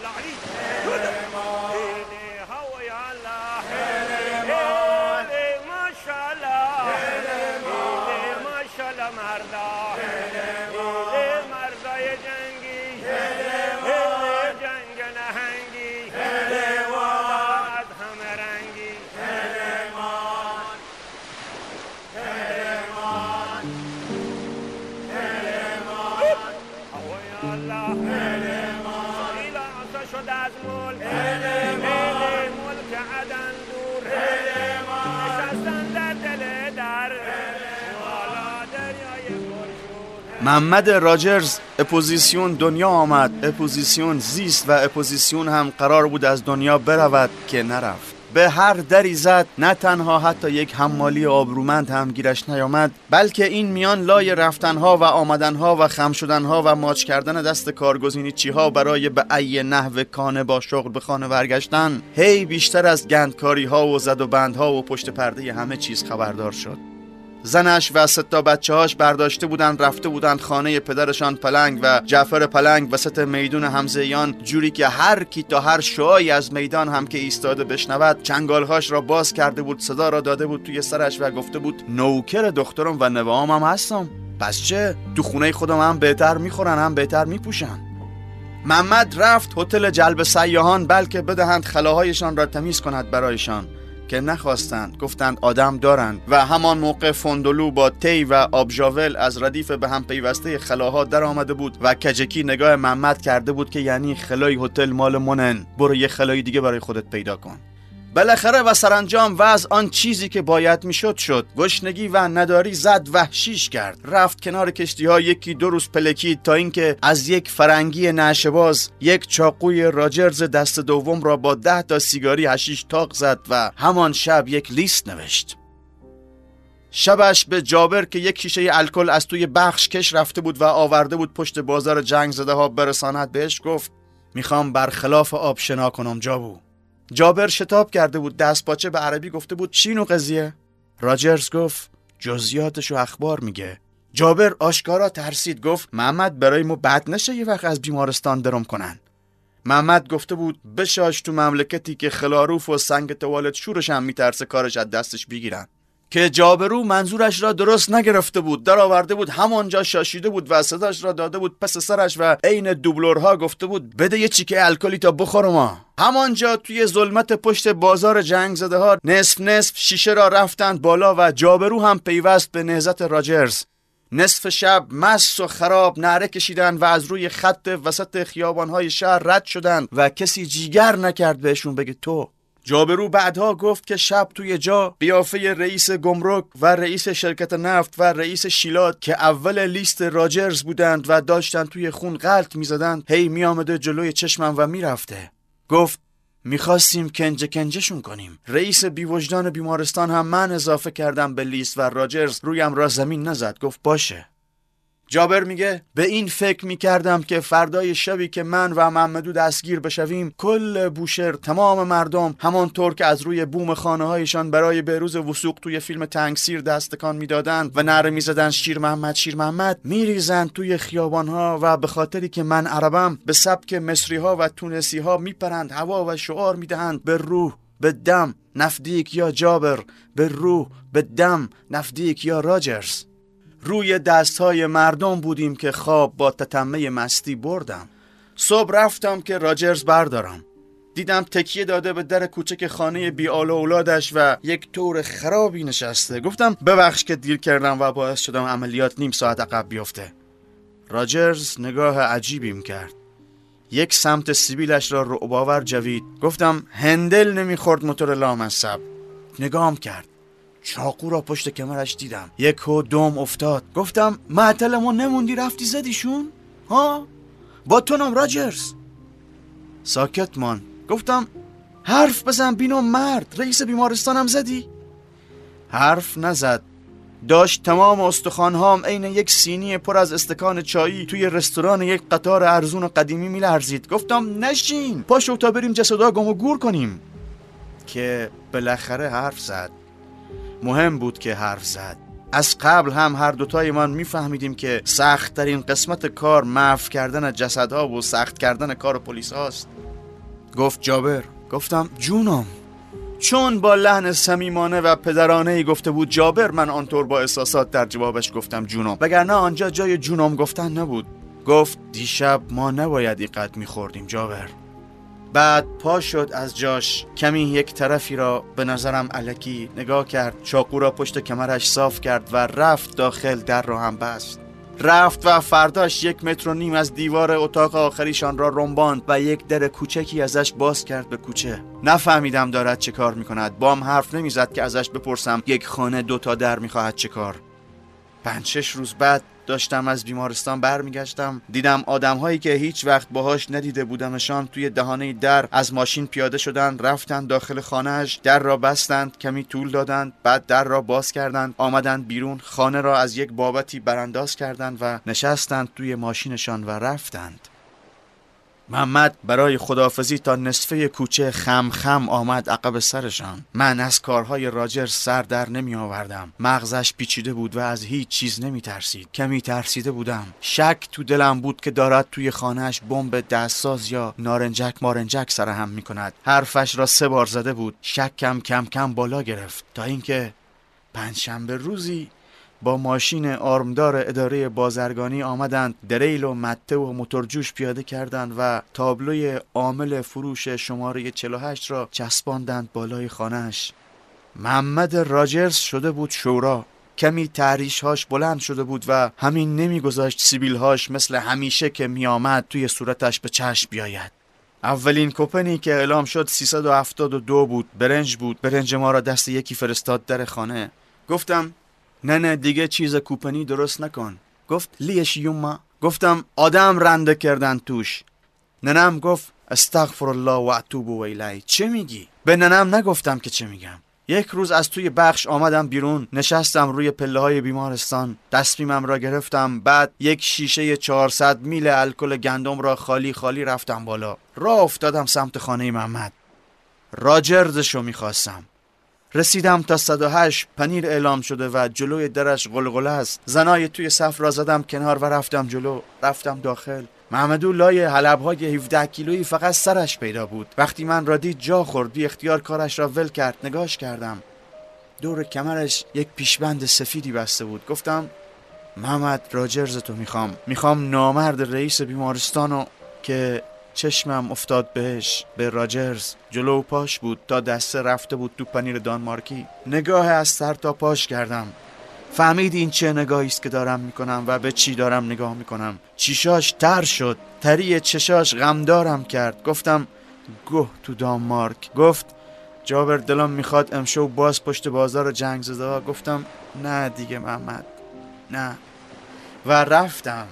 اللعين محمد راجرز اپوزیسیون دنیا آمد. اپوزیسیون زیست و اپوزیسیون هم قرار بود از دنیا برود که نرفت. به هر دری زد نه تنها حتی یک حمالی آبرومند هم گیرش نیامد بلکه این میان لای رفتنها و آمدنها و خم شدنها و ماچ کردن دست کارگزینی چیها برای به ای نحو کانه با شغل به خانه برگشتن هی بیشتر از گندکاری ها و زد و بندها و پشت پرده همه چیز خبردار شد. زنش و سه تا بچه هاش برداشته بودند رفته بودند خانه پدرشان پلنگ و جعفر پلنگ وسط میدون همزیان جوری که هر کی تا هر شعایی از میدان هم که ایستاده بشنود چنگالهاش را باز کرده بود صدا را داده بود توی سرش و گفته بود نوکر دخترم و نوام هم هستم. پس چه؟ تو خونه خودم هم بهتر می‌خورن هم بهتر میپوشن. محمد رفت هتل جلب سیاهان بلکه بدهند خلاهایشان را تمیز کند برایشان. که نخواستند گفتند آدم دارند و همان موقع فندلو با تی و آبژاول از ردیف به هم پیوسته خلاها در آمده بود و کجکی نگاه محمد کرده بود که یعنی خلای هتل مال منن. برو یه خلای دیگه برای خودت پیدا کن. بالاخره و سرانجام وضع آن چیزی که باید می‌شد شد. گشنگی و نداری زد وحشیش کرد. رفت کنار کشتی ها یکی دو روز پلکید تا اینکه از یک فرنگی نشباز یک چاقوی راجرز دست دوم را با ده تا سیگاری هشیش تاق زد و همان شب یک لیست نوشت. شبش به جابر که یک شیشه الکل از توی بخش کش رفته بود و آورده بود پشت بازار جنگ زده ها برساند بهش گفت می‌خوام برخلاف آب شنا کنم جابو. جابر شتاب کرده بود دست پاچه به عربی گفته بود چینو قضیه؟ راجرز گفت جزئیاتشو اخبار میگه. جابر آشکارا ترسید گفت محمد برای ما بد نشه یه وقت از بیمارستان درم کنن. محمد گفته بود بشاش تو مملکتی که خلاروف و سنگ توالت شورش هم میترسه کارش از دستش بگیرن. که جابرو منظورش را درست نگرفته بود در آورده بود همانجا شاشیده بود و صداش را داده بود پس سرش و عین دوبلورها گفته بود بده یه چیکه الکلی تا بخورم ما. همانجا توی ظلمت پشت بازار جنگ زده ها نصف نصف شیشه را رفتند بالا و جابرو هم پیوست به نهزت راجرز. نصف شب مست و خراب نعره کشیدن و از روی خط وسط خیابانهای شهر رد شدند و کسی جیگر نکرد بهشون بگه تو. جابرو بعدها گفت که شب توی جا بیافه رئیس گمرک و رئیس شرکت نفت و رئیس شیلات که اول لیست راجرز بودند و داشتن توی خون غلط می‌زدند هی میآمده جلوی چشمم و می‌رفته. گفت می‌خواستیم کنجه کنجشون کنیم. رئیس بیوجدان بیمارستان هم من اضافه کردم به لیست و راجرز رویم را زمین نزد. گفت باشه. جابر میگه به این فکر می‌کردم که فردای شبی که من و محمدو دستگیر بشویم کل بوشهر تمام مردم همانطور که از روی بوم خانه هایشان برای بروز وسوق توی فیلم تنگسیر دستکان می‌دادند و نره می‌زدن شیر محمد شیر محمد میریزند توی خیابان ها و به خاطری که من عربم به سبک مصری ها و تونسی ها میپرند هوا و شعار می‌دهند. به روح به دم نفدیک یا جابر به روح به دم نفدیک یا راجرز. روی دستهای مردم بودیم که خواب با تتمه مستی بردم. صبح رفتم که راجرز بردارم. دیدم تکیه داده به در کوچک خانه بی آل و اولادش و یک طور خرابی نشسته. گفتم ببخش که دیر کردم و باعث شدم عملیات نیم ساعت عقب بیفته. راجرز نگاه عجیبیم کرد. یک سمت سیبیلش را رعباور جوید. گفتم هندل نمی‌خورد موتور لامصب. نگام کرد. چاقو را پشت کمرش دیدم. یک و دوم افتاد. گفتم معطل ما نموندی رفتی زدیشون؟ ها؟ با تو نام راجرز. ساکت مان. گفتم حرف بزن بینو مرد رئیس بیمارستانم زدی. حرف نزد. داشت تمام استخوانهام عین یک سینی پر از استکان چایی توی رستوران یک قطار ارزون و قدیمی میلرزید. گفتم نشین پاشو تا بریم جسدا گم و گور کنیم. که بالاخره حرف زد. مهم بود که حرف زد. از قبل هم هر دوتایمان میفهمیدیم که سخت ترین قسمت کار معف کردن جسدها و سخت کردن کار پلیس هاست گفت جابر گفتم جونم. چون با لحن صمیمانه و پدرانه ای گفته بود جابر من آنطور با احساسات در جوابش گفتم جونم. وگرنه آنجا جای جونم گفتن نبود. گفت دیشب ما نباید اینقدر میخوردیم جابر. بعد پا شد از جاش. کمی یک طرفی را به نظرم علکی نگاه کرد. چاقو را پشت کمرش صاف کرد و رفت داخل در را هم بست. رفت و فرداش یک متر و نیم از دیوار اتاق آخریشان را رنباند و یک در کوچکی ازش باز کرد به کوچه. نفهمیدم دارد چه کار می‌کند. بام حرف نمی‌زد که ازش بپرسم یک خانه دو تا در می‌خواهد چه کار؟ پنج شش روز بعد داشتم از بیمارستان برمیگشتم. دیدم آدم هایی که هیچ وقت باهاش ندیده بودمشان توی دهانه در. از ماشین پیاده شدند رفتند داخل خانهش در را بستند کمی طول دادند بعد در را باز کردند. آمدند بیرون خانه را از یک بابتی برانداز کردند و نشستند توی ماشینشان و رفتند. محمد برای خدافزی تا نصفه کوچه خم خم آمد عقب سرشان. من از کارهای راجر سر در نمی آوردم مغزش پیچیده بود و از هیچ چیز نمی ترسید کمی ترسیده بودم. شک تو دلم بود که دارد توی خانهش بمب دستساز یا نارنجک مارنجک سرهم می کند حرفش را سه بار زده بود. شکم کم کم بالا گرفت. تا اینکه پنجشنبه روزی با ماشین آرمدار اداره بازرگانی آمدند. دریل و مته و موتورجوش پیاده کردند و تابلوی عامل فروش شماره 48 را چسباندند بالای خانهش محمد راجرز شده بود شورا. کمی تحریشهاش بلند شده بود و همین نمیگذاشت سیبیلهاش مثل همیشه که میآمد توی صورتش به چشم بیاید. اولین کوپنی که اعلام شد 372 بود. برنج بود. برنج ما را دست یکی فرستاد در خانه. گفتم نه نه دیگه چیز کوپنی درست نکن. گفت لیش یوما. گفتم آدم رنده کردن توش. ننم گفت استغفر الله و اتوب و الیه چه میگی؟ به ننم نگفتم که چه میگم. یک روز از توی بخش آمدم بیرون نشستم روی پله های بیمارستان. دستمیمم را گرفتم بعد یک شیشه 400 میل الکل گندم را خالی خالی رفتم بالا. راه افتادم سمت خانه محمد. راجرزشو می‌خواستم. رسیدم تا 108 پنیر اعلام شده و جلوی درش غلغله است. زنای توی صف را زدم کنار و رفتم جلو. رفتم داخل. محمدو لای حلب های 17 کیلویی فقط سرش پیدا بود. وقتی من را دید جا خورد. بی اختیار کارش را ول کرد. نگاش کردم. دور کمرش یک پیشبند سفیدی بسته بود. گفتم محمد راجرز تو می‌خوام. می‌خوام نامرد رئیس بیمارستانو که چشمم افتاد بهش به راجرز. جلو پاش بود تا دسته رفته بود تو پنیر دانمارکی. نگاه از سر تا پاش کردم. فهمید این چه نگاهی است که دارم می‌کنم و به چی دارم نگاه می‌کنم. چیشاش تر شد. تری چشاش غمدارم کرد. گفتم گوه تو دانمارک. گفت جابر دلم می‌خواد امشو باز پشت بازار جنگ زده گفتم نه دیگه محمد نه. و رفتم.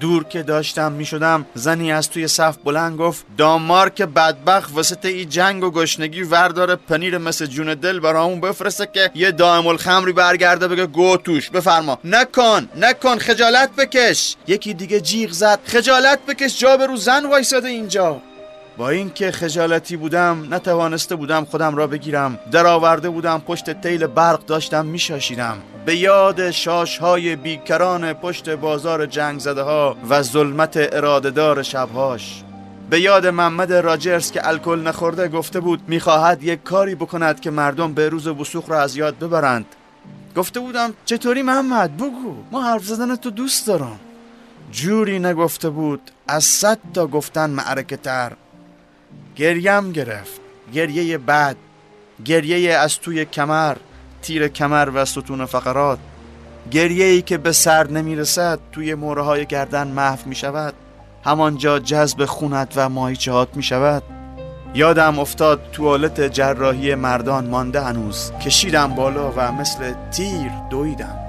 دور که داشتم می شدم زنی از توی صف بلند گفت دامارک بدبخ وسط ای جنگ و گشنگی ورداره پنیر مثل جون دل برامون بفرسته که یه دائم الخمری برگرده بگه گو توش بفرما. نکن نکن خجالت بکش. یکی دیگه جیغ زد خجالت بکش جا به رو زن وایساده اینجا. با اینکه خجالتی بودم نتوانسته بودم خودم را بگیرم. درآورده بودم پشت تیل برق داشتم میشاشیدم. به یاد شاش های بیکران پشت بازار جنگ زده ها و ظلمت ارادهدار شبهاش. به یاد محمد راجرز که الکل نخورده گفته بود می‌خواهد یک کاری بکند که مردم به روز وسوخ را از یاد ببرند. گفته بودم چطوری محمد؟ بگو ما حرف زدن تو دوست دارم. جوری نگفته بود از صد تا گفتن معرکه تر گریم گرفت. گریه بد گریه از توی کمر تیر کمر و ستون فقرات. گریه ای که به سر نمی رسد توی موره های گردن محو می شود همانجا جذب خونت و ماهیچهات می شود یادم افتاد توالت جراحی مردان مانده هنوز کشیدم بالا و مثل تیر دویدم.